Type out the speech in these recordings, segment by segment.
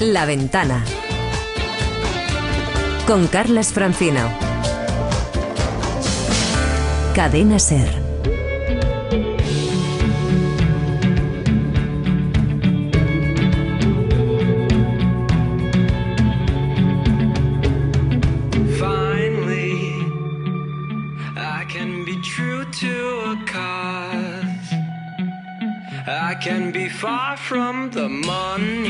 La Ventana. Con Carlas Francino. Cadena Ser. Far from the money.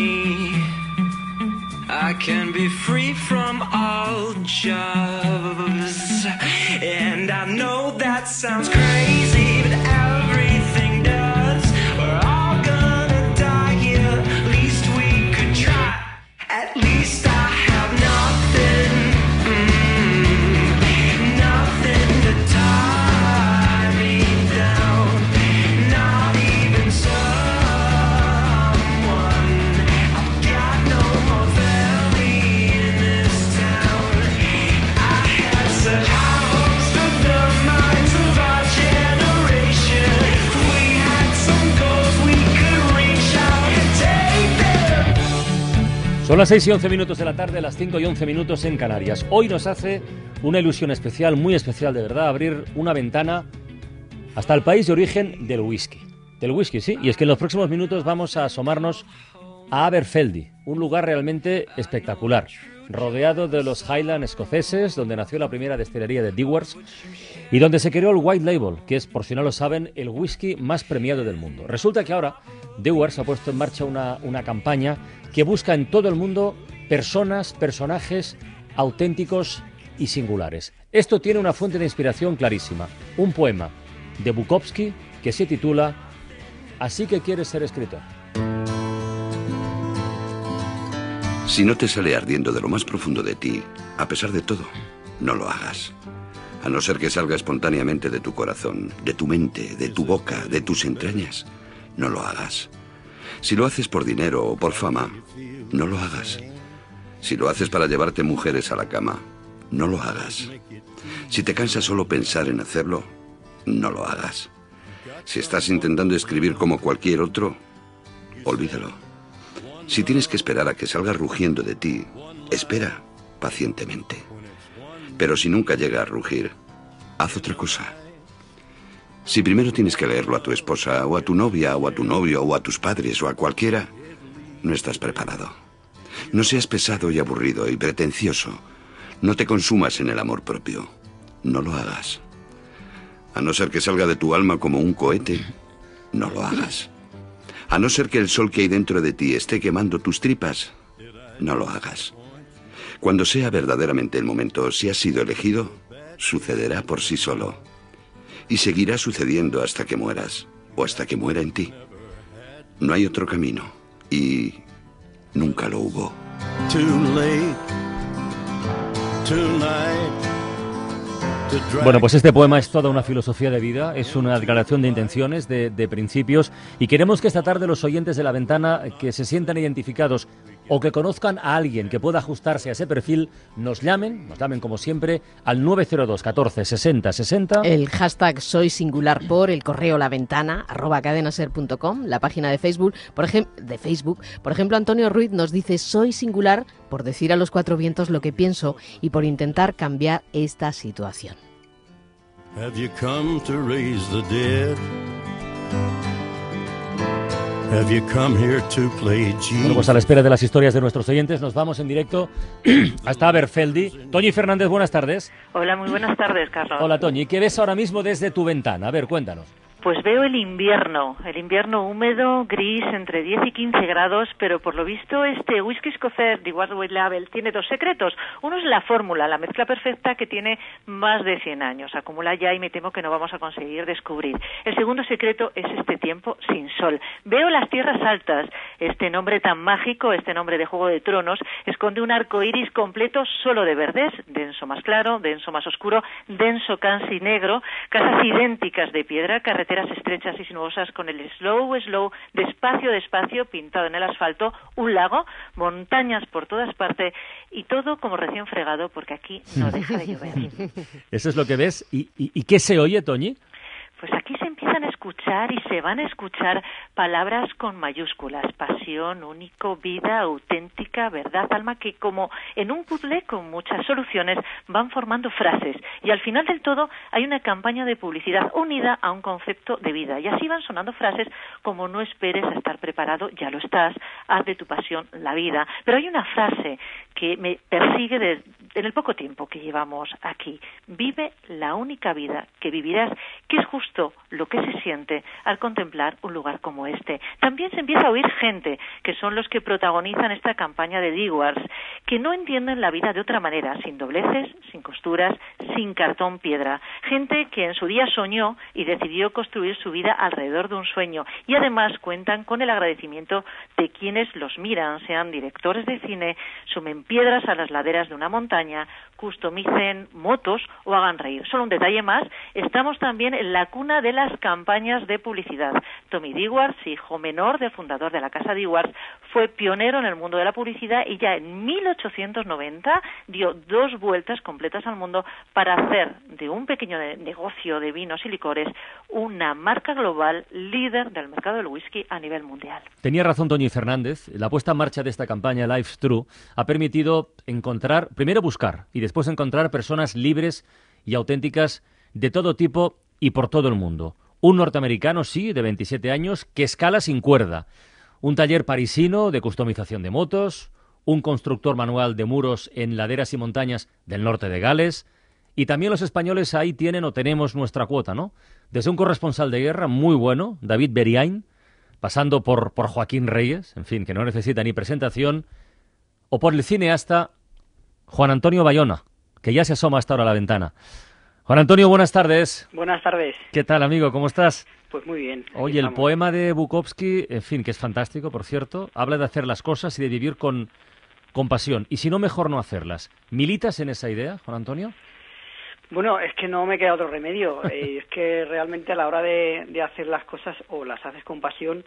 Can be free from all jobs. And I know that sounds Son las 6 y 11 minutos de la tarde, las 5 y 11 minutos en Canarias. Hoy nos hace una ilusión especial, muy especial de verdad, abrir una ventana hasta el país de origen del whisky. Del whisky, sí. Y es que en los próximos minutos vamos a asomarnos a Aberfeldy, un lugar realmente espectacular, rodeado de los Highland escoceses, donde nació la primera destilería de Dewars y donde se creó el White Label, que es, por si no lo saben, el whisky más premiado del mundo. Resulta que ahora Dewars ha puesto en marcha una, una campaña que busca en todo el mundo personas, personajes auténticos y singulares. Esto tiene una fuente de inspiración clarísima, un poema de Bukowski que se titula Así que quieres ser escritor. Si no te sale ardiendo de lo más profundo de ti, a pesar de todo, no lo hagas. A no ser que salga espontáneamente de tu corazón, de tu mente, de tu boca, de tus entrañas, no lo hagas. Si lo haces por dinero o por fama, no lo hagas. Si lo haces para llevarte mujeres a la cama, no lo hagas. Si te cansa solo pensar en hacerlo, no lo hagas. Si estás intentando escribir como cualquier otro, olvídalo. Si tienes que esperar a que salga rugiendo de ti, espera pacientemente. Pero si nunca llega a rugir, haz otra cosa. Si primero tienes que leerlo a tu esposa, o a tu novia, o a tu novio, o a tus padres, o a cualquiera, no estás preparado. No seas pesado y aburrido y pretencioso. No te consumas en el amor propio. No lo hagas. A no ser que salga de tu alma como un cohete, no lo hagas. A no ser que el sol que hay dentro de ti esté quemando tus tripas, no lo hagas. Cuando sea verdaderamente el momento, si has sido elegido, sucederá por sí solo. Y seguirá sucediendo hasta que mueras, o hasta que muera en ti. No hay otro camino, y nunca lo hubo. Bueno, pues este poema es toda una filosofía de vida, es una declaración de intenciones, de, principios, y queremos que esta tarde los oyentes de la ventana que se sientan identificados o que conozcan a alguien que pueda ajustarse a ese perfil, nos llamen, nos llamen como siempre, al 902 14 60 60. El hashtag soy singular por el correo la ventana arroba cadenaser.com, la página de Facebook, por ejemplo, de Facebook. Por ejemplo, Antonio Ruiz nos dice soy singular por decir a los cuatro vientos lo que pienso y por intentar cambiar esta situación. Have you come to raise the dead? Bueno, pues a la espera de las historias de nuestros oyentes, nos vamos en directo hasta Aberfeldy. Toñi Fernández, buenas tardes. Hola, muy buenas tardes, Carlos. Hola Toñi, ¿qué ves ahora mismo desde tu ventana? A ver, cuéntanos. Pues veo el invierno, el invierno húmedo, gris, entre 10 y 15 grados, pero por lo visto este whisky escocés de White Label tiene dos secretos. Uno es la fórmula, la mezcla perfecta que tiene más de 100 años. Acumula ya y me temo que no vamos a conseguir descubrir. El segundo secreto es este tiempo sin sol. Veo las tierras altas. Este nombre tan mágico, este nombre de Juego de Tronos, esconde un arco iris completo solo de verdes, denso más claro, denso más oscuro, denso casi negro, casas idénticas de piedra, carreteras estrechas y sinuosas con el slow, slow, despacio, despacio, pintado en el asfalto, un lago, montañas por todas partes y todo como recién fregado porque aquí no deja de llover. Eso es lo que ves. ¿Y, y, y qué se oye, Toñi? Pues aquí escuchar y se van a escuchar palabras con mayúsculas, pasión, único, vida, auténtica, verdad, alma, que como en un puzzle con muchas soluciones van formando frases y al final del todo hay una campaña de publicidad unida a un concepto de vida y así van sonando frases como no esperes a estar preparado, ya lo estás, haz de tu pasión la vida. Pero hay una frase que me persigue desde en el poco tiempo que llevamos aquí. Vive la única vida que vivirás, que es justo lo que se siente al contemplar un lugar como este. También se empieza a oír gente, que son los que protagonizan esta campaña de Dewars, que no entienden la vida de otra manera, sin dobleces, sin costuras, sin cartón piedra. Gente que en su día soñó y decidió construir su vida alrededor de un sueño. Y además cuentan con el agradecimiento de quienes los miran, sean directores de cine, sumen piedras a las laderas de una montaña, customicen motos o hagan reír. Solo un detalle más, estamos también en la cuna de las campañas de publicidad. Tommy Dewars, hijo menor del fundador de la casa Dewars, fue pionero en el mundo de la publicidad y ya en 1890 dio dos vueltas completas al mundo para hacer de un pequeño negocio de vinos y licores una marca global líder del mercado del whisky a nivel mundial. Tenía razón Toño Fernández, la puesta en marcha de esta campaña Life's True ha permitido encontrar, primero buscar y después encontrar personas libres y auténticas de todo tipo y por todo el mundo. Un norteamericano, sí, de 27 años, que escala sin cuerda. Un taller parisino de customización de motos, un constructor manual de muros en laderas y montañas del norte de Gales, y también los españoles ahí tienen o tenemos nuestra cuota, ¿no? Desde un corresponsal de guerra muy bueno, David Beriain, pasando por, por Joaquín Reyes, en fin, que no necesita ni presentación, o por el cineasta Juan Antonio Bayona, que ya se asoma hasta ahora a la ventana. Juan Antonio, buenas tardes. Buenas tardes. ¿Qué tal, amigo? ¿Cómo estás? Pues muy bien. Oye, el poema de Bukowski, en fin, que es fantástico, por cierto, habla de hacer las cosas y de vivir con, con pasión. Y si no, mejor no hacerlas. ¿Militas en esa idea, Juan Antonio? Bueno, es que no me queda otro remedio. Eh, es que realmente a la hora de, de, hacer las cosas o las haces con pasión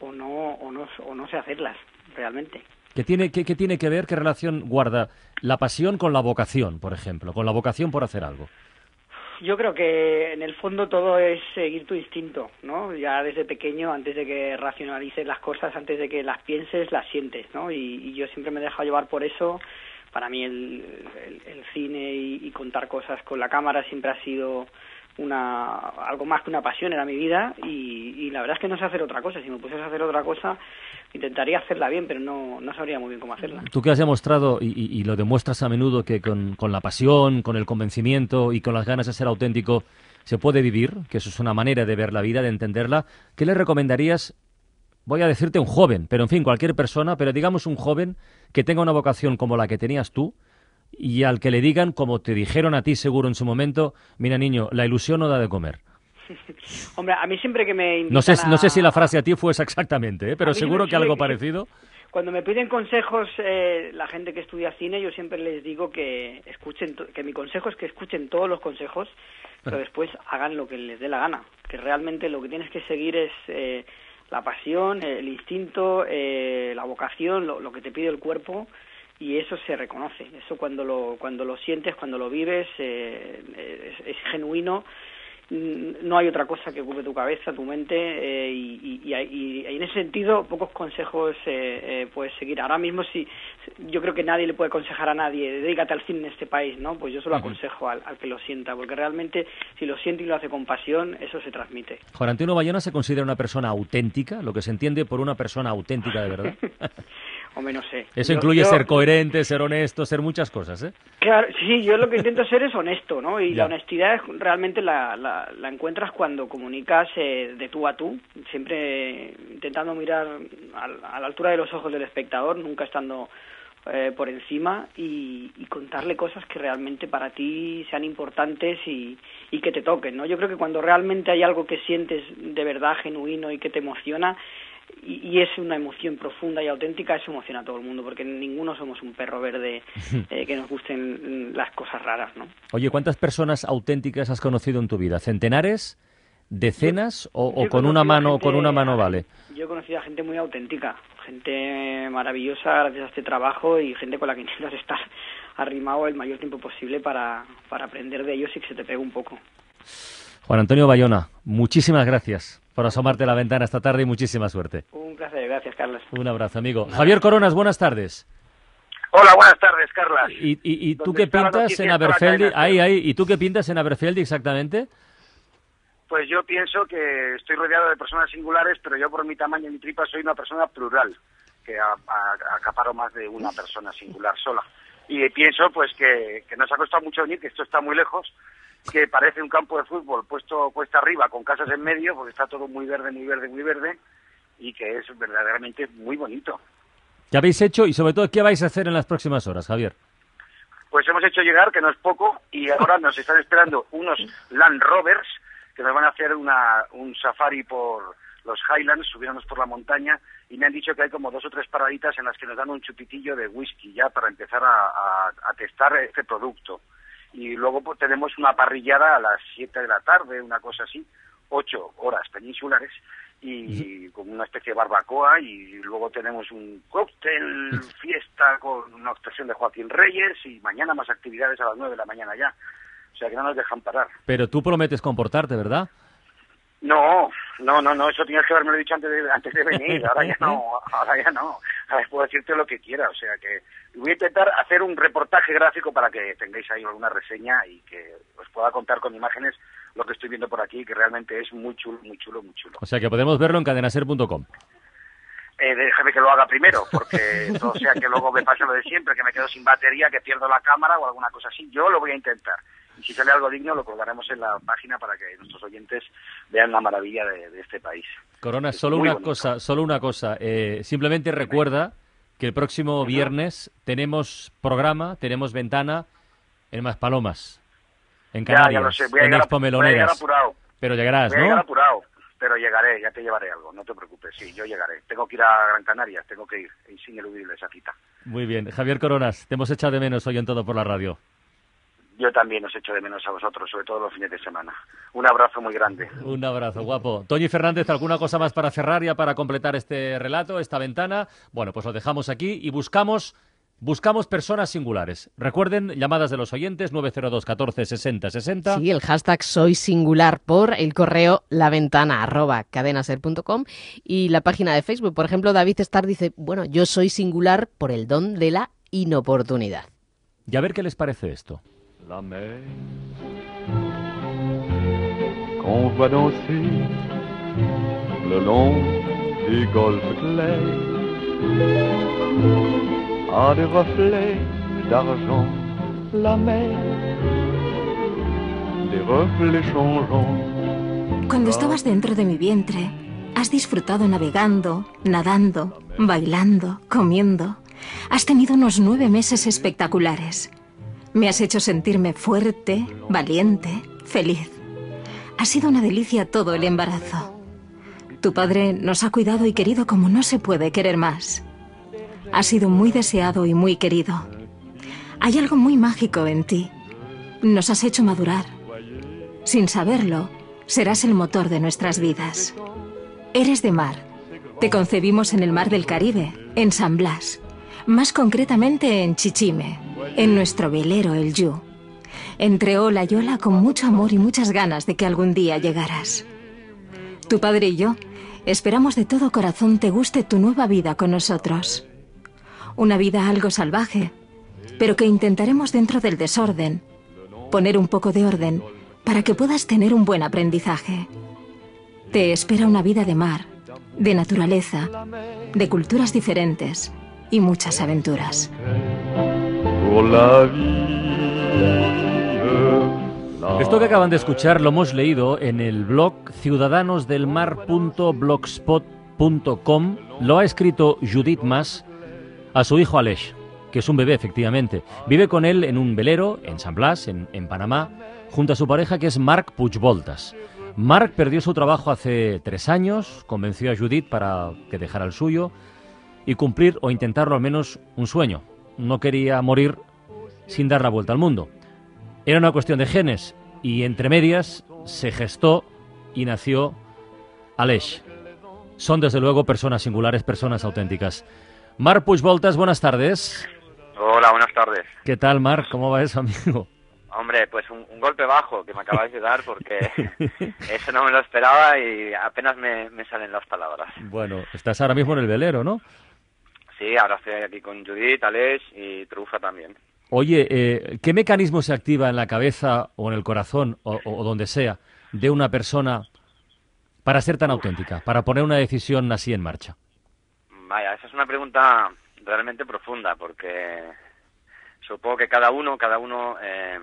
o no, o no, o no sé hacerlas, realmente. ¿Qué tiene, qué, tiene que ver, qué relación guarda la pasión con la vocación, por ejemplo, con la vocación por hacer algo? Yo creo que en el fondo todo es seguir tu instinto, ¿no? Ya desde pequeño, antes de que racionalices las cosas, antes de que las pienses, las sientes, ¿no? Y, yo siempre me he dejado llevar por eso. Para mí el, el, cine y, contar cosas con la cámara siempre ha sido una algo más que una pasión era mi vida y, y, la verdad es que no sé hacer otra cosa. Si me pusieras a hacer otra cosa intentaría hacerla bien pero no, no sabría muy bien cómo hacerla. Tú que has demostrado y, y, lo demuestras a menudo que con, con, la pasión con el convencimiento y con las ganas de ser auténtico se puede vivir que eso es una manera de ver la vida de entenderla ¿qué le recomendarías voy a decirte un joven pero en fin cualquier persona pero digamos un joven que tenga una vocación como la que tenías tú y al que le digan, como te dijeron a ti seguro en su momento, mira niño, la ilusión no da de comer. Hombre, a mí siempre que me no sé, no sé si la frase a ti fue esa exactamente, ¿eh? pero seguro que algo parecido. Cuando me piden consejos eh, la gente que estudia cine, yo siempre les digo que escuchen, que mi consejo es que escuchen todos los consejos, pero después hagan lo que les dé la gana. Que realmente lo que tienes que seguir es eh, la pasión, el instinto, la vocación, lo, que te pide el cuerpo y eso se reconoce. Eso cuando lo, cuando lo sientes, cuando lo vives, eh, es, genuino. Mm, no hay otra cosa que ocupe tu cabeza, tu mente, eh, y, y, y, en ese sentido pocos consejos eh, puedes seguir. Ahora mismo, si yo creo que nadie le puede aconsejar a nadie, dedícate al cine en este país, ¿no? Pues yo solo aconsejo al, al, que lo sienta, porque realmente si lo siente y lo hace con pasión, eso se transmite. Juan Antonio Bayona se considera una persona auténtica, lo que se entiende por una persona auténtica de verdad. o menos sé. Eso incluye ser coherente, ser honesto, ser muchas cosas, ¿eh? Claro, sí, yo lo que intento ser es honesto, ¿no? Y la honestidad realmente la, la, encuentras cuando comunicas eh, de tú a tú, siempre intentando mirar a, la altura de los ojos del espectador, nunca estando eh, por encima y, y, contarle cosas que realmente para ti sean importantes y, y que te toquen, ¿no? Yo creo que cuando realmente hay algo que sientes de verdad genuino y que te emociona, y, es una emoción profunda y auténtica, eso emociona a todo el mundo, porque ninguno somos un perro verde eh, que nos gusten las cosas raras, ¿no? Oye, ¿cuántas personas auténticas has conocido en tu vida? ¿Centenares? ¿Decenas? ¿O, con una mano con una mano vale? Yo he conocido a gente muy auténtica, gente maravillosa gracias a este trabajo y gente con la que intentas estar arrimado el mayor tiempo posible para, para aprender de ellos y que se te pegue un poco. Juan Antonio Bayona, muchísimas gracias por asomarte a la ventana esta tarde y muchísima suerte. Un placer, gracias, Carlos. Un abrazo, amigo. Javier Coronas, buenas tardes. Hola, buenas tardes, Carlas. ¿Y, y, y tú ¿Dónde qué pintas en Aberfeldi? Ahí, ahí. ¿Y tú qué pintas en Aberfeldi exactamente? Pues yo pienso que estoy rodeado de personas singulares, pero yo por mi tamaño y mi tripa soy una persona plural, que a- a- acaparo más de una persona singular sola. Y pienso pues que, que nos ha costado mucho venir, que esto está muy lejos, que parece un campo de fútbol puesto cuesta arriba con casas en medio, porque está todo muy verde, muy verde, muy verde, y que es verdaderamente muy bonito. ¿Qué habéis hecho y sobre todo qué vais a hacer en las próximas horas, Javier? Pues hemos hecho llegar, que no es poco, y ahora nos están esperando unos Land Rovers que nos van a hacer una, un safari por los Highlands, subiéndonos por la montaña, y me han dicho que hay como dos o tres paraditas en las que nos dan un chupitillo de whisky ya para empezar a, a- a testar este producto. Y luego pues, tenemos una parrillada a las 7 de la tarde, una cosa así, ocho horas peninsulares, y con una especie de barbacoa, y luego tenemos un cóctel, fiesta con una actuación de Joaquín Reyes, y mañana más actividades a las 9 de la mañana ya. O sea que no nos dejan parar. Pero tú prometes comportarte, ¿verdad? No, no, no, no, eso tienes que haberme dicho antes de, antes de venir, ahora ya no, ahora ya no, ahora puedo decirte lo que quiera, o sea que voy a intentar hacer un reportaje gráfico para que tengáis ahí alguna reseña y que os pueda contar con imágenes lo que estoy viendo por aquí, que realmente es muy chulo, muy chulo, muy chulo. O sea que podemos verlo en cadenaser.com. Eh, déjame que lo haga primero, porque no sea que luego me pase lo de siempre, que me quedo sin batería, que pierdo la cámara o alguna cosa así. Yo lo voy a intentar. Y si sale algo digno, lo colgaremos en la página para que nuestros oyentes vean la maravilla de, de este país. Corona, Es solo una bonito. cosa, solo una cosa. Eh, simplemente recuerda que el próximo viernes tenemos programa, tenemos ventana en Maspalomas, en Canarias, ya lo sé, voy a, en llegar, Expo voy a llegar Meloneras. Pero llegarás, Voy a llegar ¿no? apurado, pero llegaré, ya te llevaré algo, no te preocupes. Sí, yo llegaré. Tengo que ir a Gran Canaria, tengo que ir. Es ineludible esa cita. Muy bien. Javier Coronas, te hemos echado de menos hoy en Todo por la Radio. Yo también os echo de menos a vosotros, sobre todo los fines de semana. Un abrazo muy grande. Un abrazo, guapo. Toñi Fernández, ¿alguna cosa más para cerrar ya para completar este relato, esta ventana? Bueno, pues lo dejamos aquí y buscamos buscamos personas singulares. Recuerden, llamadas de los oyentes 902 14 60 60. Sí, el hashtag soy singular por el correo laventana arroba cadenaser.com y la página de Facebook. Por ejemplo, David Starr dice, bueno, yo soy singular por el don de la inoportunidad. Y a ver qué les parece esto. La mer qu'on voit danser le long des golfes clairs a des reflets d'argent. La mer, des reflets changeants. Cuando estabas dentro de mi vientre, has disfrutado navegando, nadando, bailando, comiendo. Has tenido unos nueve meses espectaculares. Me has hecho sentirme fuerte, valiente, feliz. Ha sido una delicia todo el embarazo. Tu padre nos ha cuidado y querido como no se puede querer más. Has sido muy deseado y muy querido. Hay algo muy mágico en ti. Nos has hecho madurar. Sin saberlo, serás el motor de nuestras vidas. Eres de mar. Te concebimos en el mar del Caribe, en San Blas. Más concretamente en Chichime, en nuestro velero el Yu. Entre ola y ola con mucho amor y muchas ganas de que algún día llegaras. Tu padre y yo esperamos de todo corazón te guste tu nueva vida con nosotros. Una vida algo salvaje, pero que intentaremos dentro del desorden poner un poco de orden para que puedas tener un buen aprendizaje. Te espera una vida de mar, de naturaleza, de culturas diferentes y muchas aventuras. Esto que acaban de escuchar lo hemos leído en el blog ciudadanosdelmar.blogspot.com. Lo ha escrito Judith Mas a su hijo Aleix, que es un bebé, efectivamente. Vive con él en un velero en San Blas, en, en Panamá, junto a su pareja que es Marc Puigvoltas. Marc perdió su trabajo hace tres años, convenció a Judith para que dejara el suyo y cumplir o intentarlo al menos un sueño. No quería morir sin dar la vuelta al mundo. Era una cuestión de genes y entre medias se gestó y nació Aleix. Son desde luego personas singulares, personas auténticas. Marc Puigvoltas, buenas tardes. Hola, buenas tardes. ¿Qué tal, Marc? ¿Cómo va eso, amigo? Hombre, pues un, un golpe bajo que me acabáis de dar porque eso no me lo esperaba y apenas me, me salen las palabras. Bueno, estás ahora mismo en el velero, ¿no? Sí, ahora estoy aquí con Judith, Aleix y Trufa también. Oye, eh, ¿qué mecanismo se activa en la cabeza o en el corazón o, o donde sea de una persona para ser tan auténtica, para poner una decisión así en marcha? Vaya, esa es una pregunta realmente profunda porque supongo que cada uno, cada uno eh,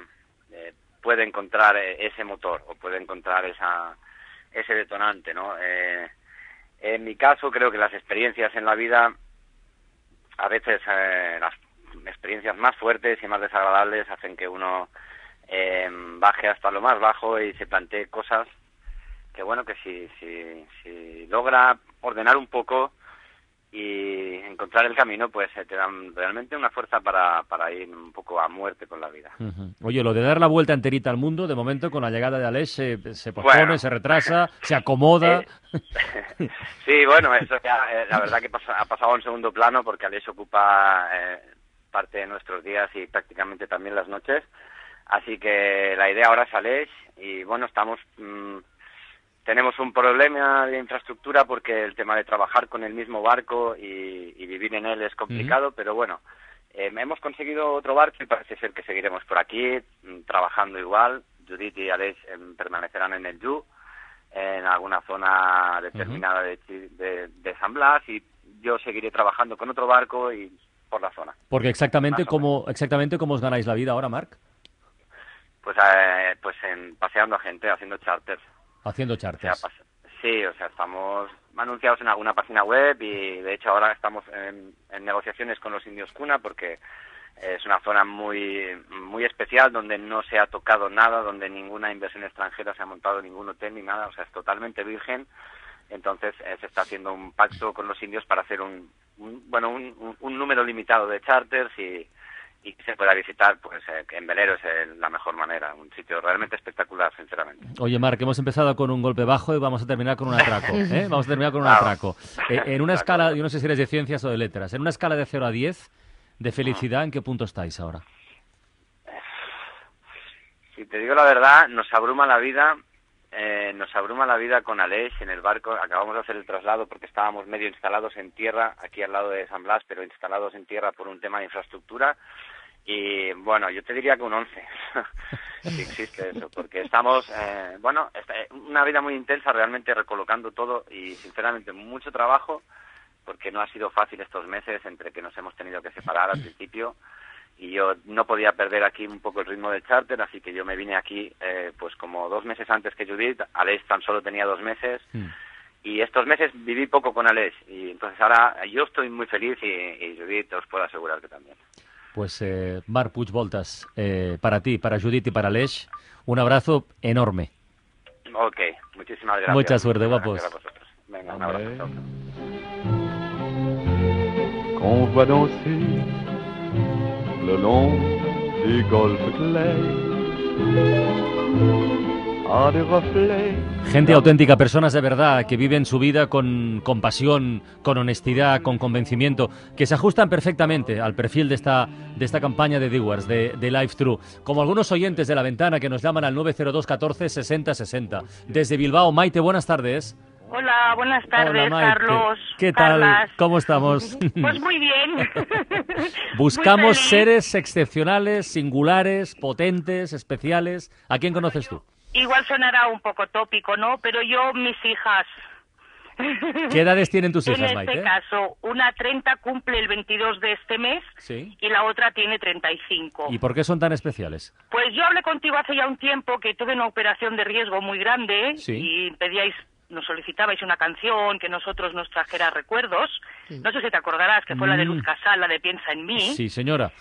eh, puede encontrar eh, ese motor o puede encontrar esa, ese detonante, ¿no? Eh, en mi caso creo que las experiencias en la vida, a veces eh, las experiencias más fuertes y más desagradables hacen que uno eh, baje hasta lo más bajo y se plantee cosas que bueno que si, si, si logra ordenar un poco y encontrar el camino, pues eh, te dan realmente una fuerza para, para ir un poco a muerte con la vida. Oye, lo de dar la vuelta enterita al mundo, de momento con la llegada de Alex se, se pospone, Bueno. se retrasa, se acomoda. Sí, bueno, eso ya, eh, la verdad que pasa- ha pasado a un segundo plano porque Alex ocupa eh, parte de nuestros días y prácticamente también las noches. Así que la idea ahora es Alex y bueno, estamos mm, tenemos un problema de infraestructura porque el tema de trabajar con el mismo barco y, y vivir en él es complicado, pero bueno, eh, hemos conseguido otro barco y parece ser que seguiremos por aquí mm, trabajando igual. Judith y Alex em, permanecerán en el Yu, en alguna zona determinada de, de, de San Blas y yo seguiré trabajando con otro barco y por la zona. Porque exactamente cómo, exactamente cómo os ganáis la vida ahora, Marc, Pues, eh, pues en, paseando a gente, haciendo charters. Haciendo O sea, charters. sí, o sea, estamos anunciados en alguna página web y de hecho ahora estamos en, en negociaciones con los indios Cuna porque es una zona muy muy especial donde no se ha tocado nada, donde ninguna inversión extranjera se ha montado ningún hotel ni nada, o sea, es totalmente virgen. Entonces eh, se está haciendo un pacto con los indios para hacer un, un- bueno un- un número limitado de charters y, y que se pueda visitar, pues eh, en velero es la mejor manera, un sitio realmente espectacular, sinceramente. Oye, Marc, hemos empezado con un golpe bajo y vamos a terminar con un atraco. ¿eh? Vamos a terminar con un Claro. atraco. Eh, en una escala, yo no sé si eres de ciencias o de letras, en una escala de 0 a 10 de felicidad, ¿en qué punto estáis ahora? Si te digo la verdad, nos abruma la vida, eh, nos abruma la vida con Aleix en el barco. Acabamos de hacer el traslado porque estábamos medio instalados en tierra, aquí al lado de San Blas, pero instalados en tierra por un tema de infraestructura. Y bueno, yo te diría que un 11, si existe eso, porque estamos, eh, bueno, esta- una vida muy intensa, realmente recolocando todo y sinceramente mucho trabajo, porque no ha sido fácil estos meses entre que nos hemos tenido que separar al principio y yo no podía perder aquí un poco el ritmo del charter, así que yo me vine aquí eh, pues como dos meses antes que Judith, Alex tan solo tenía dos meses. Y estos meses viví poco con Alex y entonces ahora yo estoy muy feliz y, y Judith os puedo asegurar que también. Pues eh, Marc Puig Voltas, eh, para ti, para Judith y para Aleix, un abrazo enorme. Ok, muchísimas gracias. Mucha suerte, guapos. Venga, un abrazo. qu'on danser le long Gente auténtica, personas de verdad, que viven su vida con, con pasión, con honestidad, con convencimiento, que se ajustan perfectamente al perfil de esta, de esta campaña de Dewars, de, de Life True. Como algunos oyentes de la ventana que nos llaman al 902 14 60 60. Desde Bilbao, Maite, buenas tardes. Hola, buenas tardes, Hola. Carlos. ¿Qué tal? Carlas. ¿Cómo estamos? Pues muy bien. Buscamos seres excepcionales, singulares, potentes, especiales. ¿A quién conoces tú? Igual sonará un poco tópico, ¿no? Pero yo, mis hijas. ¿Qué edades tienen tus en hijas, este Maite? caso, una 30 cumple el 22 de este mes Sí. y la otra tiene 35. ¿Y por qué son tan especiales? Pues yo hablé contigo hace ya un tiempo que tuve una operación de riesgo muy grande Sí. y pedíais, nos solicitabais una canción que nosotros nos trajera recuerdos. No sé si te acordarás que fue la de Luz Mm. Casal, la de Piensa en mí. Sí, señora.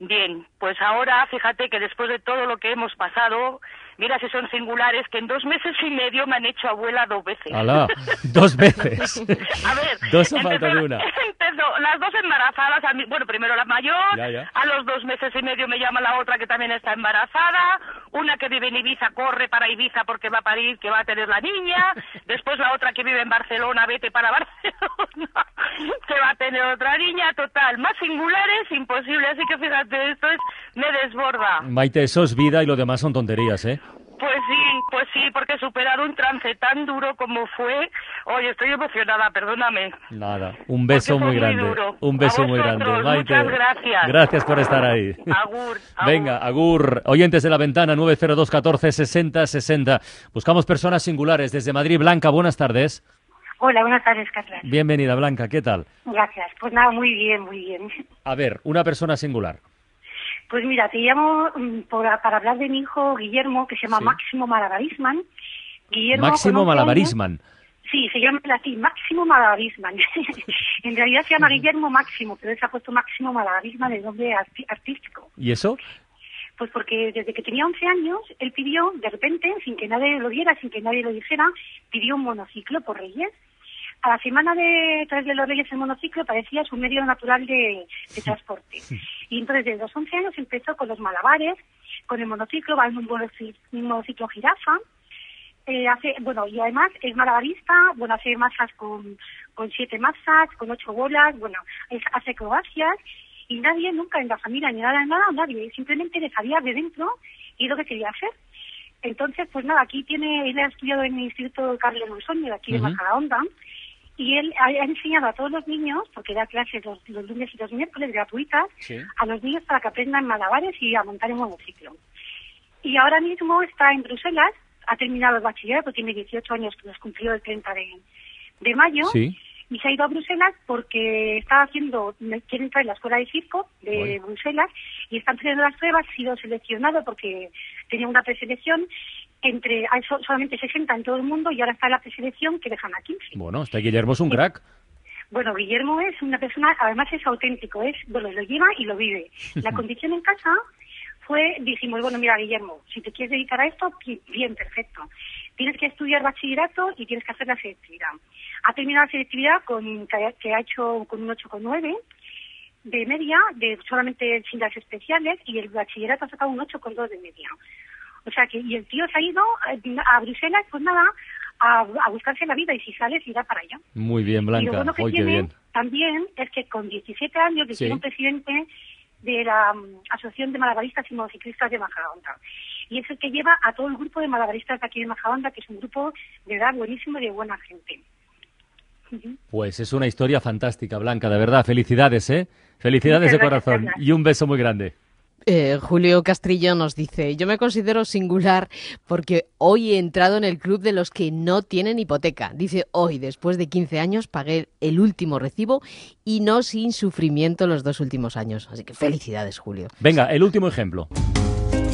Bien, pues ahora fíjate que después de todo lo que hemos pasado, mira si son singulares que en dos meses y medio me han hecho abuela dos veces. ¡Hala! Dos veces. A ver, Dos a falta de una. empezó las dos embarazadas, al mi- bueno, primero la mayor, Ya, ya. a los dos meses y medio me llama la otra que también está embarazada, una que vive en Ibiza corre para Ibiza porque va a parir, que va a tener la niña, después la otra que vive en Barcelona, vete para Barcelona, que va a tener otra niña, total, más singulares, imposible, así que fíjate, esto es, me desborda. Maite, eso es vida y lo demás son tonterías, ¿eh? Pues sí, pues sí, porque he superado un trance tan duro como fue. Oye, estoy emocionada, perdóname. Nada, un beso muy grande. duro. Un beso muy grande. Maite. muchas gracias. Gracias por estar ahí. Agur. Venga, Agur, oyentes de la ventana 902 14 60 60. Buscamos personas singulares desde Madrid. Blanca, buenas tardes. Hola, buenas tardes, Carla. Bienvenida, Blanca, ¿qué tal? Gracias. Pues nada, muy bien, muy bien. A ver, una persona singular. Pues mira, te llamo mm, por- para hablar de mi hijo Guillermo, que se llama Sí. Máximo Malabarisman. Guillermo, Máximo con 11 Malabarisman. Sí, se llama así, Máximo Malabarisman. en realidad se llama Guillermo Máximo, pero él se ha puesto Máximo Malabarisman el nombre artístico. ¿Y eso? Pues porque desde que tenía 11 años, él pidió, de repente, sin que nadie lo viera, sin que nadie lo dijera, pidió un monociclo por Reyes. A la semana de traerle los Reyes el monociclo parecía su medio natural de, de transporte. Y entonces desde los 11 años empezó con los malabares, con el monociclo, va en un monoci- un monociclo jirafa, eh, hace, bueno, y además es malabarista, bueno, hace masas con, con siete masas, con ocho bolas, bueno, es- hace acrobacias, y nadie nunca en la familia ni nada, nada, nadie, simplemente le sabía de dentro y lo que quería hacer. Entonces, pues nada, aquí tiene, él ha estudiado en el Instituto Carlos Monzón, de aquí de Ujú. Majadahonda, y él ha, ha enseñado a todos los niños, porque da clases los, los lunes y los miércoles gratuitas, a los niños para que aprendan malabares y a montar en monociclo. Y ahora mismo está en Bruselas, ha terminado el bachillerato, tiene 18 años, que los cumplió el 30 de, de mayo, Sí. y se ha ido a Bruselas porque estaba haciendo, quiere entrar en la escuela de circo de Uy. Bruselas y están haciendo las pruebas, ha sido seleccionado porque tenía una preselección entre, hay so- solamente 60 en todo el mundo y ahora está la preselección que dejan a 15. Bueno, este Guillermo es un crack. Bueno, Guillermo es una persona, además es auténtico, es, bueno, lo lleva y lo vive. La condición en casa fue, dijimos, bueno, mira, Guillermo, si te quieres dedicar a esto, bi- bien, perfecto. Tienes que estudiar bachillerato y tienes que hacer la selectividad. Ha terminado la selectividad con, que ha hecho con un 8,9 de media, de solamente sin las especiales, y el bachillerato ha sacado un 8,2 de media. O sea que, y el tío se ha ido eh, a Bruselas, pues nada, a, a buscarse la vida, y si sales, irá para allá. Muy bien, Y lo Blanca. bueno que tiene bien. también es que con 17 años le Sí. hicieron presidente de la mm, Asociación de Malabaristas y Motociclistas de Majadahonda. Y es el que lleva a todo el grupo de malabaristas de aquí de Majadahonda, que es un grupo de edad buenísimo y de buena gente. Pues es una historia fantástica, Blanca, de verdad. Felicidades, ¿eh? Felicidades de corazón. Y un beso muy grande. Eh, Julio Castrillo nos dice, yo me considero singular porque hoy he entrado en el club de los que no tienen hipoteca. Dice, hoy, después de 15 años, pagué el último recibo y no sin sufrimiento los dos últimos años. Así que felicidades, Julio. Venga, el último ejemplo.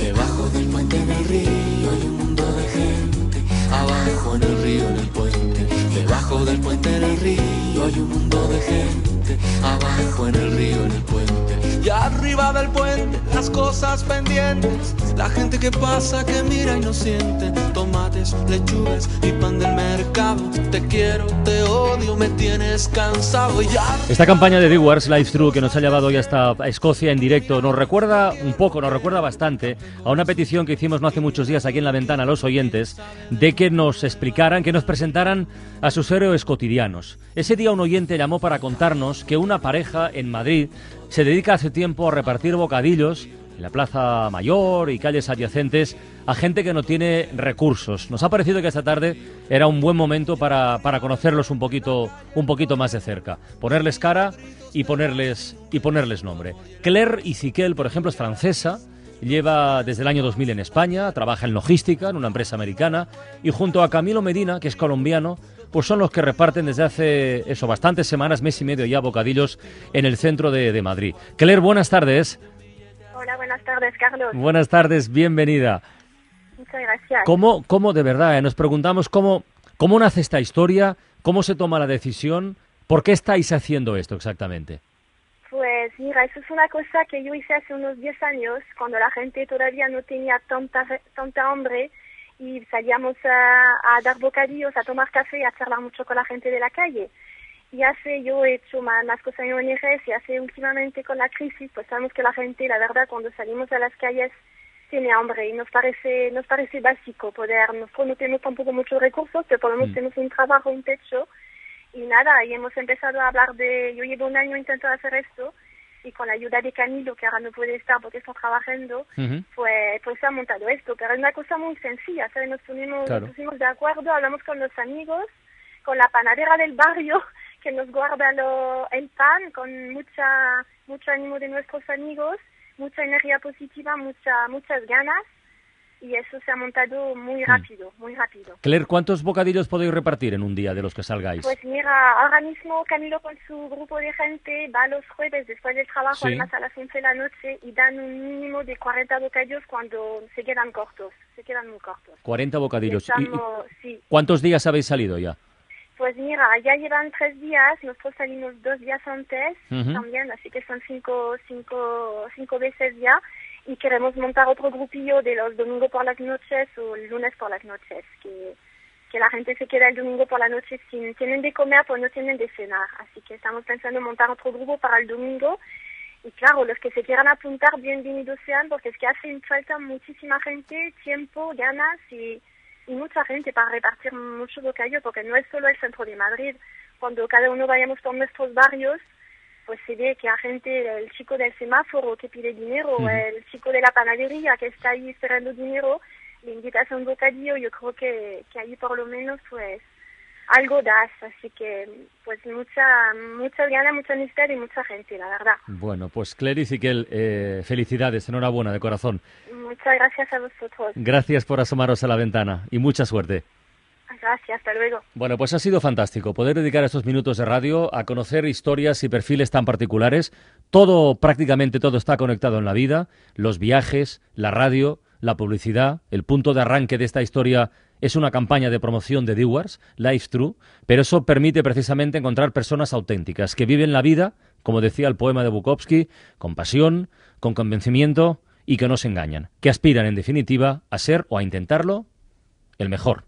Debajo del puente en el río hay un mundo de gente. Abajo en el río, en el puente. Debajo del puente en el río hay un mundo de gente. Abajo en el río, en el puente. Y arriba del puente las cosas pendientes. La gente que pasa, que mira y no siente. Tomates, lechugas y pan del mercado. Te quiero, te odio, me tienes cansado. Ya Esta campaña de Dewars Live True que nos ha llevado hoy hasta Escocia en directo nos recuerda un poco, nos recuerda bastante a una petición que hicimos no hace muchos días aquí en la ventana a los oyentes de que nos explicaran, que nos presentaran a sus héroes cotidianos. Ese día un oyente llamó para contarnos que una pareja en Madrid se dedica hace tiempo a repartir bocadillos en la Plaza Mayor y calles adyacentes a gente que no tiene recursos. Nos ha parecido que esta tarde era un buen momento para, para conocerlos un poquito, un poquito más de cerca, ponerles cara y ponerles, y ponerles nombre. Claire Iziquel, por ejemplo, es francesa, lleva desde el año 2000 en España, trabaja en logística en una empresa americana y junto a Camilo Medina, que es colombiano, pues son los que reparten desde hace eso, bastantes semanas, mes y medio ya, bocadillos en el centro de, de Madrid. Claire, buenas tardes. Hola, buenas tardes, Carlos. Buenas tardes, bienvenida. Muchas gracias. ¿Cómo, cómo de verdad, eh, nos preguntamos cómo, cómo nace esta historia, cómo se toma la decisión, por qué estáis haciendo esto exactamente? Pues mira, eso es una cosa que yo hice hace unos 10 años, cuando la gente todavía no tenía tanta, tanta hambre y salíamos a, a dar bocadillos, a tomar café, a charlar mucho con la gente de la calle. Y hace, yo he hecho más, más cosas en ONGs y hace últimamente con la crisis, pues sabemos que la gente, la verdad, cuando salimos a las calles tiene hambre y nos parece, nos parece básico poder, nosotros no tenemos tampoco muchos recursos, pero por lo menos Mm. tenemos un trabajo, un techo y nada, y hemos empezado a hablar de, yo llevo un año intentando hacer esto y con la ayuda de Camilo, que ahora no puede estar porque está trabajando, pues, pues se ha montado esto, pero es una cosa muy sencilla, ¿sabes? Nos pusimos, Claro. nos pusimos de acuerdo, hablamos con los amigos, con la panadera del barrio que nos guarda lo- el pan, con mucha, mucho ánimo de nuestros amigos, mucha energía positiva, mucha, muchas ganas y eso se ha montado muy rápido, muy rápido. Claire, ¿cuántos bocadillos podéis repartir en un día de los que salgáis? Pues mira, ahora mismo Camilo con su grupo de gente va los jueves después del trabajo, Sí. además a las 11 de la noche, y dan un mínimo de 40 bocadillos cuando se quedan cortos, se quedan muy cortos. 40 bocadillos. ¿Y- y Estamos- sí. cuántos días habéis salido ya? Pues mira, ya llevan tres días, nosotros salimos dos días antes Ujú. también, así que son cinco, cinco, cinco veces ya. Y queremos montar otro grupillo de los domingos por las noches o el lunes por las noches, que, que la gente se queda el domingo por la noche sin tienen de comer, pues no tienen de cenar. Así que estamos pensando en montar otro grupo para el domingo. Y claro, los que se quieran apuntar, bienvenidos sean, porque es que hace falta muchísima gente, tiempo, ganas y, mucha gente para repartir mucho bocadillo, porque no es solo el centro de Madrid. Cuando cada uno vayamos por nuestros barrios, pues se ve que hay gente, el chico del semáforo que pide dinero, el chico de la panadería que está ahí esperando dinero, le invitas a un bocadillo, yo creo que, que ahí por lo menos pues algo das, así que pues mucha, muchas ganas, mucha amistad y mucha gente, la verdad. Bueno, pues Claire y Ziquel, eh, felicidades, enhorabuena de corazón. Muchas gracias a vosotros. Gracias por asomaros a la ventana y mucha suerte. Gracias, hasta. Bueno, pues ha sido fantástico poder dedicar estos minutos de radio a conocer historias y perfiles tan particulares. Todo, prácticamente todo está conectado en la vida. Los viajes, la radio, la publicidad. El punto de arranque de esta historia es una campaña de promoción de Dewars, Life True, pero eso permite precisamente encontrar personas auténticas que viven la vida, como decía el poema de Bukowski, con pasión, con convencimiento y que no se engañan, que aspiran en definitiva a ser o a intentarlo el mejor.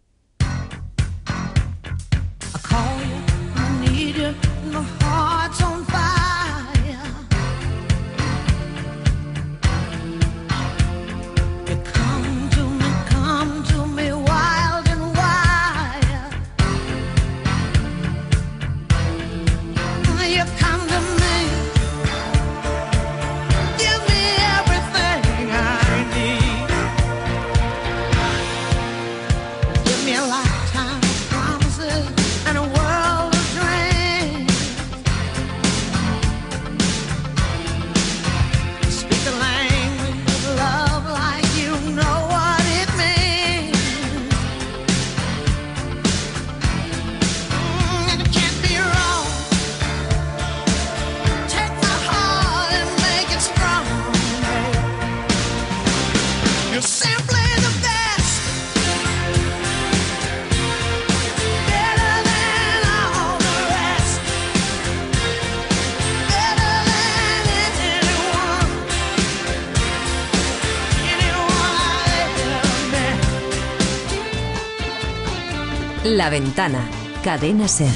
La ventana. Cadena Ser.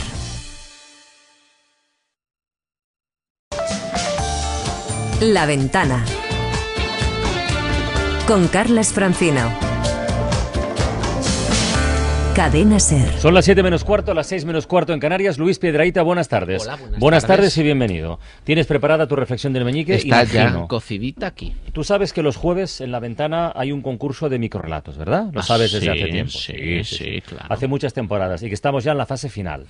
La ventana. Con Carlas Francino. Cadena Ser. Son las 7 menos cuarto, las 6 menos cuarto en Canarias. Luis Piedraíta, buenas tardes. Hola, buenas tardes. tardes. y bienvenido. ¿Tienes preparada tu reflexión del meñique? Está ya cocidita aquí. Tú sabes que los jueves en la ventana hay un concurso de microrelatos, ¿verdad? Lo Ah, sabes desde sí, hace tiempo. sí, sí, claro. Hace muchas temporadas y que estamos ya en la fase final.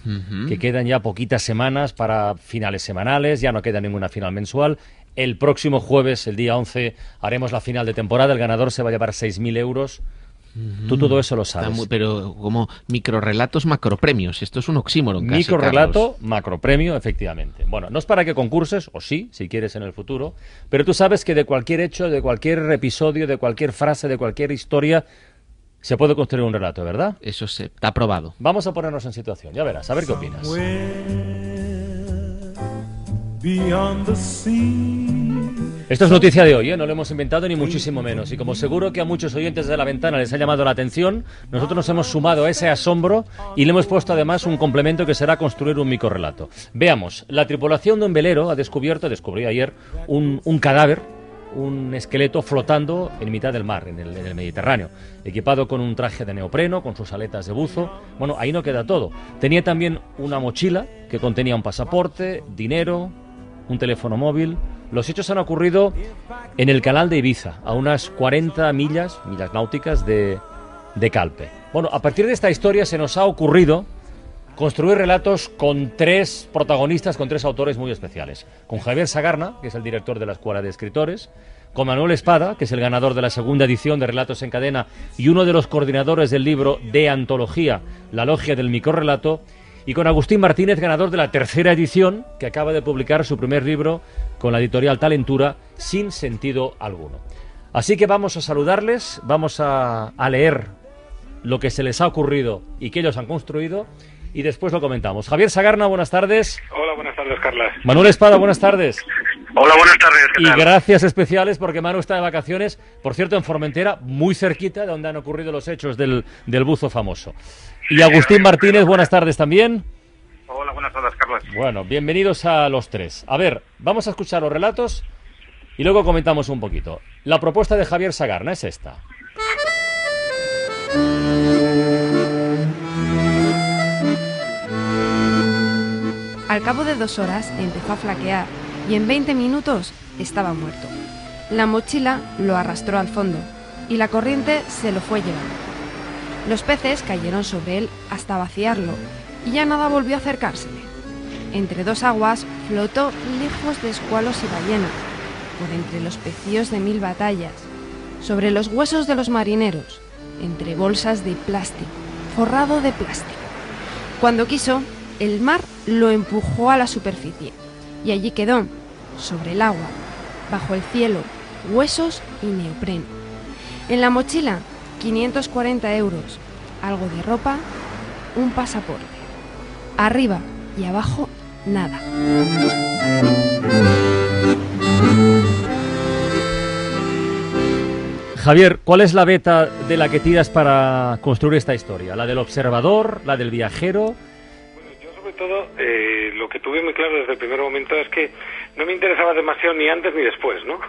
Que quedan ya poquitas semanas para finales semanales, ya no queda ninguna final mensual. El próximo jueves, el día 11, haremos la final de temporada. El ganador se va a llevar 6.000 euros. Tú todo eso lo sabes. muy- pero como microrelatos, macropremios. Esto es un oxímoron casi, Microrelato, Carlos. macropremio, efectivamente. Bueno, no es para que concurses, o sí, si quieres en el futuro, pero tú sabes que de cualquier hecho, de cualquier episodio, de cualquier frase, de cualquier historia, se puede construir un relato, ¿verdad? Eso se, está aprobado. Vamos a ponernos en situación, ya verás, a ver qué opinas. Beyond the sea. Esto es noticia de hoy, ¿eh? no lo hemos inventado ni muchísimo menos. Y como seguro que a muchos oyentes de la ventana les ha llamado la atención, nosotros nos hemos sumado a ese asombro y le hemos puesto además un complemento que será construir un microrelato. Veamos, la tripulación de un velero ha descubierto, descubrió ayer, un, cadáver un esqueleto flotando en mitad del mar, en el, en el Mediterráneo, equipado con un traje de neopreno, con sus aletas de buzo. Bueno, ahí no queda todo. Tenía también una mochila que contenía un pasaporte, dinero, un teléfono móvil. Los hechos han ocurrido en el canal de Ibiza, a unas 40 millas, millas náuticas de, de Calpe. Bueno, a partir de esta historia se nos ha ocurrido construir relatos con tres protagonistas, con tres autores muy especiales. Con Javier Sagarna, que es el director de la Escuela de Escritores, con Manuel Espada, que es el ganador de la segunda edición de Relatos en Cadena y uno de los coordinadores del libro de antología La Logia del Microrrelato, y con Agustín Martínez, ganador de la tercera edición, que acaba de publicar su primer libro con la editorial Talentura, sin sentido alguno. Así que vamos a saludarles, vamos a, a leer lo que se les ha ocurrido y que ellos han construido y después lo comentamos. Javier Sagarna, buenas tardes. Hola, buenas tardes, Carlas. Manuel Espada, buenas tardes. Hola, buenas tardes. ¿qué Y gracias especiales porque Manu está de vacaciones, por cierto, en Formentera, muy cerquita de donde han ocurrido los hechos del, del buzo famoso. Y Agustín Martínez, buenas tardes también. Hola, buenas tardes, Carlas. Bueno, bienvenidos a los tres. A ver, vamos a escuchar los relatos y luego comentamos un poquito. La propuesta de Javier Sagarna es esta. Al cabo de dos horas empezó a flaquear y en 20 minutos estaba muerto. La mochila lo arrastró al fondo y la corriente se lo fue llevando. Los peces cayeron sobre él hasta vaciarlo y ya nada volvió a acercársele. Entre dos aguas flotó lejos de escualos y ballenas, por entre los pecíos de mil batallas, sobre los huesos de los marineros, entre bolsas de plástico, forrado de plástico. Cuando quiso, el mar lo empujó a la superficie y allí quedó, sobre el agua, bajo el cielo, huesos y neopreno. En la mochila, 540 euros, algo de ropa, un pasaporte. Arriba y abajo, nada. Javier, ¿cuál es la beta de la que tiras para construir esta historia? ¿La del observador? ¿La del viajero? Sobre todo, eh, lo que tuve muy claro desde el primer momento es que no me interesaba demasiado ni antes ni después, ¿no?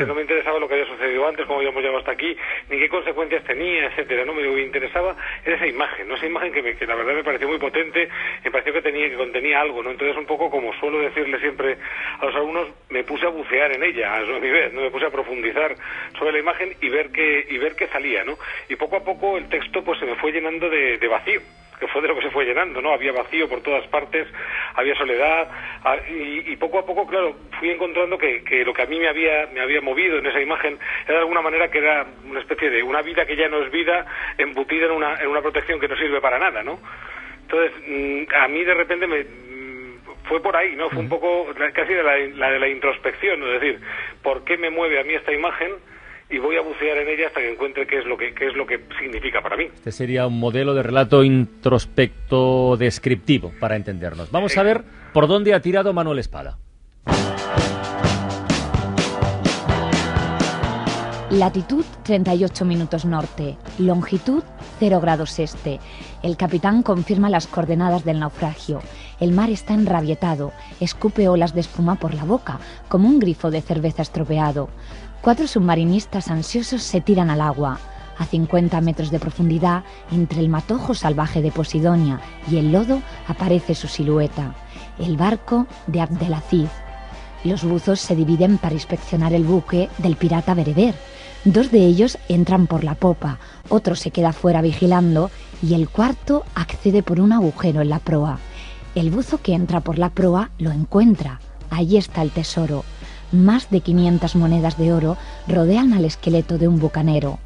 No me interesaba lo que había sucedido antes, cómo habíamos llegado hasta aquí, ni qué consecuencias tenía, etcétera, ¿no? Me interesaba esa imagen, ¿no? Esa imagen que, me- que la verdad me pareció muy potente, me pareció que tenía que contenía algo, ¿no? Entonces, un poco como suelo decirle siempre a los alumnos, me puse a bucear en ella, a su- vez, ¿no? Me puse a profundizar sobre la imagen y ver qué, y ver qué salía, ¿no? Y poco a poco el texto, pues, se me fue llenando de, de vacío que fue de lo que se fue llenando, ¿no? Había vacío por todas partes, había soledad, ah, y, y poco a poco, claro, fui encontrando que, que lo que a mí me había, me había movido en esa imagen era de alguna manera que era una especie de una vida que ya no es vida, embutida en una, en una protección que no sirve para nada, ¿no? Entonces, mm, a mí de repente me mm, fue por ahí, ¿no? Fue un poco casi de la, la de la introspección, ¿no? es decir, ¿por qué me mueve a mí esta imagen? Y voy a bucear en ella hasta que encuentre qué es lo que, qué es lo que significa para mí. Este sería un modelo de relato introspecto descriptivo para entendernos. Vamos a ver por dónde ha tirado Manuel Espada. Latitud 38 minutos norte, longitud 0 grados este. El capitán confirma las coordenadas del naufragio. El mar está enrabietado, escupe olas de espuma por la boca, como un grifo de cerveza estropeado. Cuatro submarinistas ansiosos se tiran al agua. A 50 metros de profundidad, entre el matojo salvaje de Posidonia y el lodo, aparece su silueta. El barco de Abdelaziz. Los buzos se dividen para inspeccionar el buque del pirata bereber. Dos de ellos entran por la popa, otro se queda fuera vigilando y el cuarto accede por un agujero en la proa. El buzo que entra por la proa lo encuentra. Allí está el tesoro. Más de 500 monedas de oro rodean al esqueleto de un bucanero.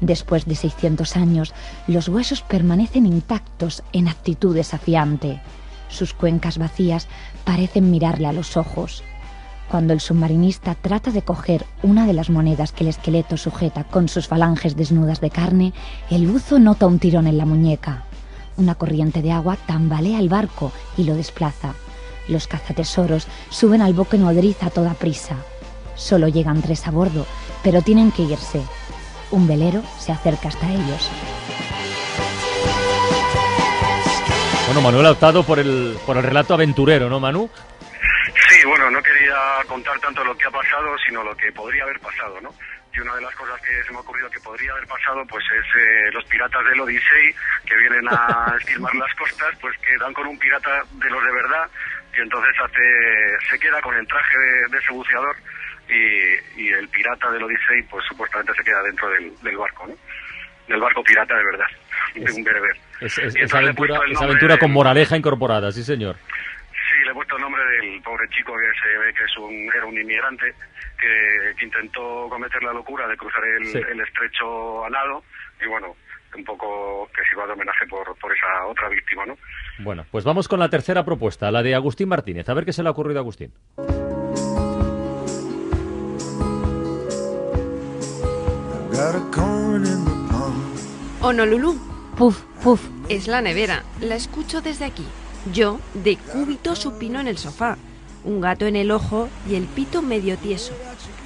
Después de 600 años, los huesos permanecen intactos en actitud desafiante. Sus cuencas vacías parecen mirarle a los ojos. Cuando el submarinista trata de coger una de las monedas que el esqueleto sujeta con sus falanges desnudas de carne, el buzo nota un tirón en la muñeca. Una corriente de agua tambalea el barco y lo desplaza. Los cazatesoros suben al buque nodriz a toda prisa. Solo llegan tres a bordo, pero tienen que irse. Un velero se acerca hasta ellos. Bueno, Manuel ha optado por el, por el relato aventurero, ¿no, Manu? Sí, bueno, no quería contar tanto lo que ha pasado, sino lo que podría haber pasado, ¿no? Y una de las cosas que se me ha ocurrido que podría haber pasado, pues es eh, los piratas del Odisei, que vienen a esquilmar las costas, pues que dan con un pirata de los de verdad, y entonces hace, se queda con el traje de, de ese buceador, y, y el pirata del Odisei, pues supuestamente se queda dentro del, del barco, ¿no? Del barco pirata de verdad, de un bereber. Es, es- esa aventura, esa con moraleja incorporada, sí señor. Sí, le he puesto el nombre del pobre chico que se ve que es un, era un inmigrante que, que intentó cometer la locura de cruzar el, Sí. el estrecho a nado y bueno, un poco que sirva de homenaje por, por esa otra víctima, ¿no? Bueno, pues vamos con la tercera propuesta, la de Agustín Martínez. A ver qué se le ha ocurrido a Agustín. The pond. Honolulu. Puf, puf. Es la nevera. La escucho desde aquí. Yo, de cúbito supino en el sofá. Un gato en el ojo y el pito medio tieso.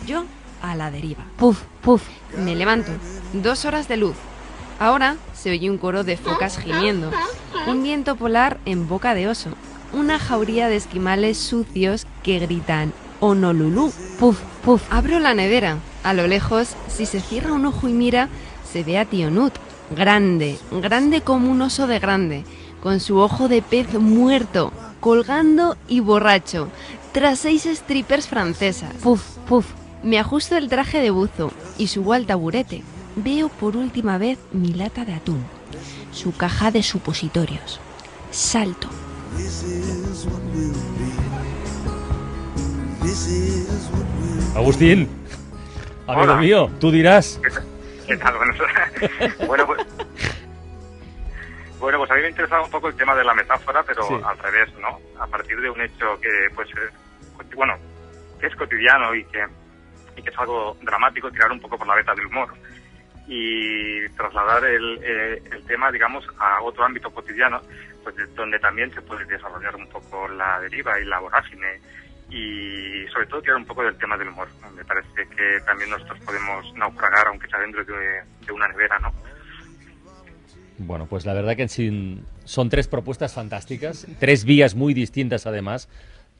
Yo, a la deriva. Puf, puf. Me levanto. Dos horas de luz. Ahora se oye un coro de focas gimiendo. Un viento polar en boca de oso. Una jauría de esquimales sucios que gritan Honolulu. Puf, puf. Abro la nevera. A lo lejos, si se cierra un ojo y mira, se ve a Tío Nut. Grande, grande como un oso de grande, con su ojo de pez muerto, colgando y borracho, tras seis strippers francesas. Puf, puf. Me ajusto el traje de buzo y subo al taburete. Veo por última vez mi lata de atún, su caja de supositorios. Salto. Agustín, amigo Hola. mío, tú dirás. ¿Qué tal? Bueno, bueno, pues, bueno, pues a mí me interesaba un poco el tema de la metáfora, pero Sí. al revés, ¿no? A partir de un hecho que, pues, eh, coti- bueno, que es cotidiano y que, y que es algo dramático, tirar un poco por la veta del humor y trasladar el, eh, el tema, digamos, a otro ámbito cotidiano, pues de- donde también se puede desarrollar un poco la deriva y la vorágine y sobre todo tirar un poco del tema del humor. Me parece que también nosotros podemos naufragar, aunque sea dentro de, de una nevera, ¿no? Bueno, pues la verdad que sin- son tres propuestas fantásticas, tres vías muy distintas además,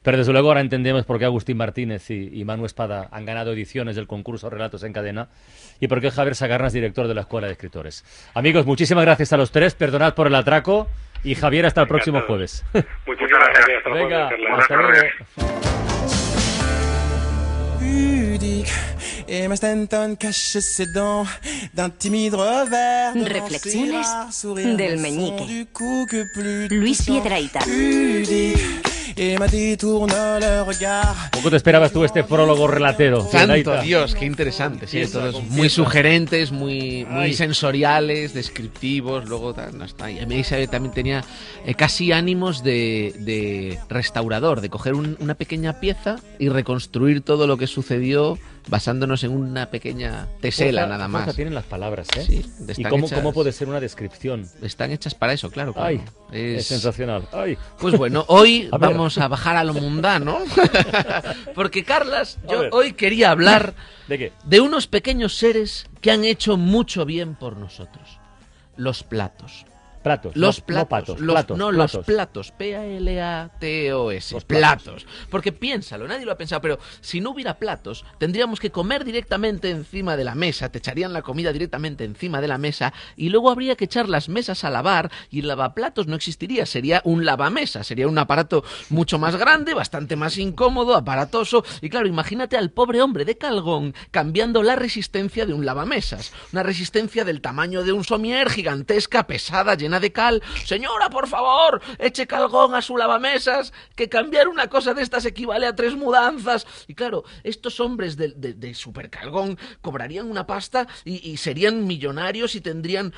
pero desde luego ahora entendemos por qué Agustín Martínez y, y Manu Espada han ganado ediciones del concurso Relatos en Cadena y por qué Javier Sagarnas, director de la Escuela de Escritores. Amigos, muchísimas gracias a los tres, perdonad por el atraco y Javier hasta el próximo jueves. Muchas gracias. Hasta Venga, hasta luego. Reflexiones del meñique. Luis touchants. ¿Poco te esperabas tú este prólogo relatero? Santo? Dios, qué interesante. Sí, todos muy sugerentes, muy, muy Ay. sensoriales, descriptivos. Luego no está. Y a mí Isabel también tenía eh, casi ánimos de, de restaurador, de coger un- una pequeña pieza y reconstruir todo lo que sucedió basándonos en una pequeña tesela nada más. tienen las palabras, ¿eh? Sí, ¿Y cómo, hechas- cómo puede ser una descripción? Están hechas para eso, claro. claro. Ay, es sensacional. Ay. Pues bueno, hoy A vamos a bajar a lo mundano. Porque Carlas, yo hoy quería hablar ¿De qué? de unos pequeños seres que han hecho mucho bien por nosotros. Los platos. Platos. Los no- platos. No patos. los, platos, no, platos. los platos. P-A-L-A-T-O-S. Platos. platos. Porque piénsalo, nadie lo ha pensado, pero si no hubiera platos, tendríamos que comer directamente encima de la mesa, te echarían la comida directamente encima de la mesa y luego habría que echar las mesas a lavar y el lavaplatos no existiría, sería un lavamesa, sería un aparato mucho más grande, bastante más incómodo, aparatoso y claro, imagínate al pobre hombre de Calgón cambiando la resistencia de un lavamesas, una resistencia del tamaño de un somier gigantesca, pesada, llena de cal. Señora, por favor, eche Calgón a su lavamesas, que cambiar una cosa de estas equivale a tres mudanzas. Y claro, estos hombres de, de, de Supercalgón cobrarían una pasta y, serían millonarios y tendrían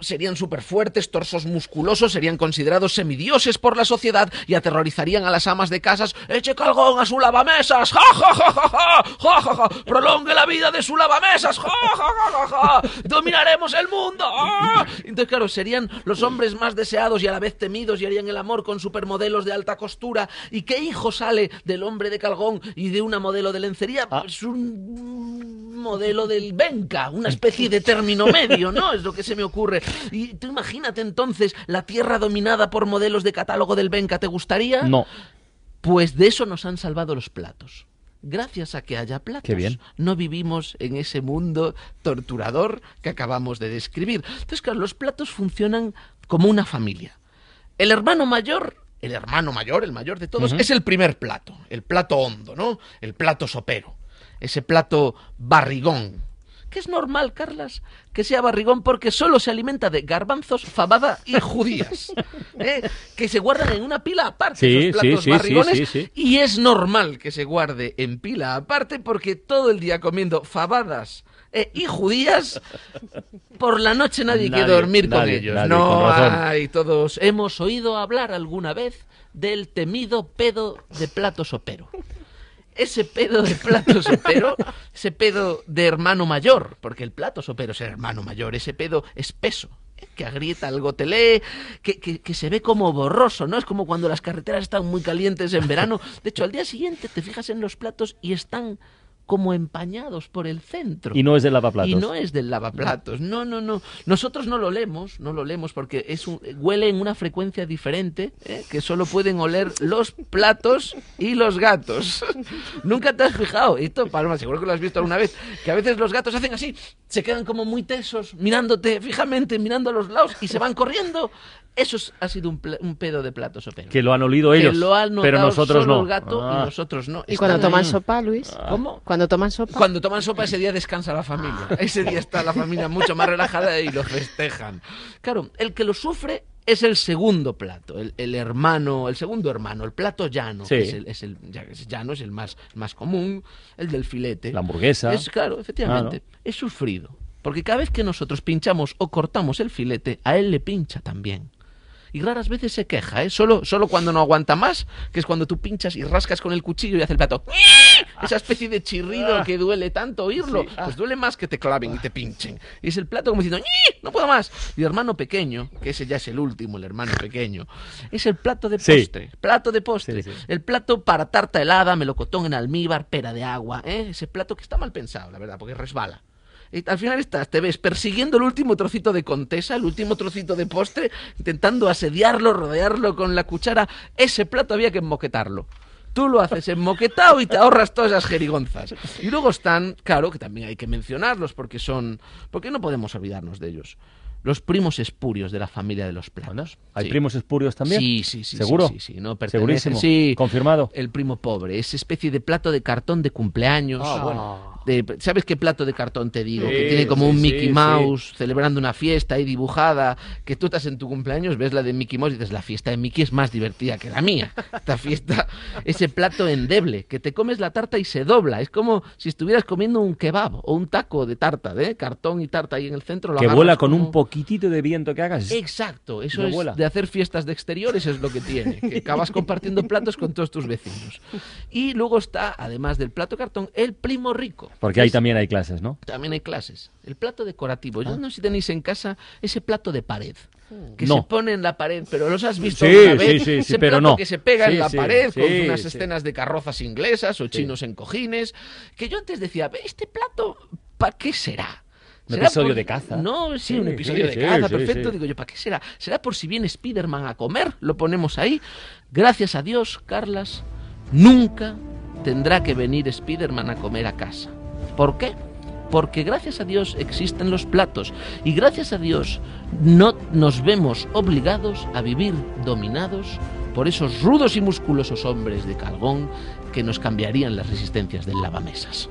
serían súper fuertes, torsos musculosos, serían considerados semidioses por la sociedad y aterrorizarían a las amas de casas. Eche Calgón a su lavamesas, ja ja ja ja ja, ja ja ja, prolongue la vida de su lavamesas, ja ja ja ja ja, dominaremos el mundo. ¡ah! Entonces claro, serían los hombres más deseados y a la vez temidos y harían el amor con supermodelos de alta costura. ¿Y qué hijo sale del hombre de Calgón y de una modelo de lencería? Pues un modelo del Benca, una especie de término medio, ¿no? Es lo que se me ocurre. Y tú imagínate entonces la tierra dominada por modelos de catálogo del Benca, ¿te gustaría? No. Pues de eso nos han salvado los platos. Gracias a que haya platos, Qué bien. no vivimos en ese mundo torturador que acabamos de describir. Entonces, claro, los platos funcionan como una familia. El hermano mayor, el hermano mayor, el mayor de todos, es el primer plato, el plato hondo, ¿no? El plato sopero, ese plato barrigón. Que es normal, Carlas, que sea barrigón porque solo se alimenta de garbanzos, fabada y judías. ¿eh? Que se guardan en una pila aparte, Sí, esos platos sí, barrigones. sí. Y es normal que se guarde en pila aparte porque todo el día comiendo fabadas eh, y judías, por la noche nadie, quiere Nadie, dormir con ellos. nadie, no con hay, todos hemos oído hablar alguna vez del temido pedo de plato sopero. Ese pedo de plato sopero, ese pedo de hermano mayor, porque el plato sopero es hermano mayor, ese pedo espeso, ¿eh? que agrieta el gotelé, que, que, que se ve como borroso, ¿no? Es como cuando las carreteras están muy calientes en verano. De hecho, al día siguiente te fijas en los platos y están como empañados por el centro. Y no es del lavaplatos. Y no es del lavaplatos. No, no, no. Nosotros no lo leemos, no lo leemos porque es un, huele en una frecuencia diferente ¿eh? que solo pueden oler los platos y los gatos. Nunca te has fijado. Esto, Palma, seguro que lo has visto alguna vez. Que a veces los gatos hacen así, se quedan como muy tesos, mirándote fijamente, mirando a los lados y se van corriendo. Eso es- ha sido un, pedo de platos sopero. Que lo han olido Que ellos. lo han notado pero nosotros solo no. el gato Ah. y nosotros no. ¿Y cuando toman ahí. sopa, Luis? ¿Cómo? Cuando toman sopa. Cuando toman sopa ese día descansa la familia. Ese día está la familia mucho más relajada y lo festejan. Claro, el que lo sufre es el segundo plato, el, el hermano, el segundo hermano, el plato llano. Sí. que Es el, es el- ya que es llano, es el más, más común, el del filete. La hamburguesa. Es claro, efectivamente. Es sufrido. Porque cada vez que nosotros pinchamos o cortamos el filete, a él le pincha también. Y raras veces se queja, ¿eh? Solo, solo cuando no aguanta más, que es cuando tú pinchas y rascas con el cuchillo y hace el plato. Esa especie de chirrido que duele tanto oírlo. Pues duele más que te claven y te pinchen. Y es el plato como diciendo, "Ñi, no puedo más. Y el hermano pequeño, que ese ya es el último, el hermano pequeño, es el plato de Sí. postre. Plato de postre. El plato para tarta helada, melocotón en almíbar, pera de agua. ¿eh? Ese plato que está mal pensado, la verdad, porque resbala. Y al final estás, te ves persiguiendo el último trocito de contesa, el último trocito de postre, intentando asediarlo, rodearlo con la cuchara. Ese plato había que moquetarlo. Tú lo haces enmoquetado y te ahorras todas esas jerigonzas. Y luego están, claro, que también hay que mencionarlos porque son, porque no podemos olvidarnos de ellos. Los primos espurios de la familia de los platos. ¿Hay Sí. primos espurios también? Sí, sí, sí. ¿Seguro? Sí, sí, sí, no Segurísimo. Sí. Confirmado. El primo pobre, esa especie de plato de cartón de cumpleaños. Ah, bueno. De- ¿Sabes qué plato de cartón te digo? Sí, que tiene como sí, un Mickey sí. Mouse celebrando una fiesta ahí dibujada, que tú estás en tu cumpleaños, ves la de Mickey Mouse y dices, la fiesta de Mickey es más divertida que la mía. Esta fiesta, ese plato endeble, que te comes la tarta y se dobla. Es como si estuvieras comiendo un kebab o un taco de tarta, de cartón y tarta ahí en el centro. lo Que vuela con como- un poquitito de viento que hagas. Exacto, eso No es vuela. de hacer fiestas de exteriores es lo que tiene, que acabas compartiendo platos con todos tus vecinos. Y luego está, además del plato cartón, el primo rico. Porque ahí también hay clases, ¿no? también hay clases. El plato decorativo. Ah. Yo no sé si tenéis en casa ese plato de pared. Que No. se pone en la pared, pero los has visto Sí, sí, vez. sí, sí, ese pero plato no. que se pega en la pared con unas escenas de carrozas inglesas o chinos en cojines. Que yo antes decía, este plato, ¿para qué será? Un ¿Será episodio por- de caza. No, sí, un episodio de caza, perfecto. Digo yo, ¿para qué será? ¿Será por si viene Spiderman a comer? Lo ponemos ahí. Gracias a Dios, Carlas, nunca tendrá que venir Spiderman a comer a casa. ¿Por qué? Porque gracias a Dios existen los platos y gracias a Dios no nos vemos obligados a vivir dominados por esos rudos y musculosos hombres de Calgón que nos cambiarían las resistencias del lavamesas.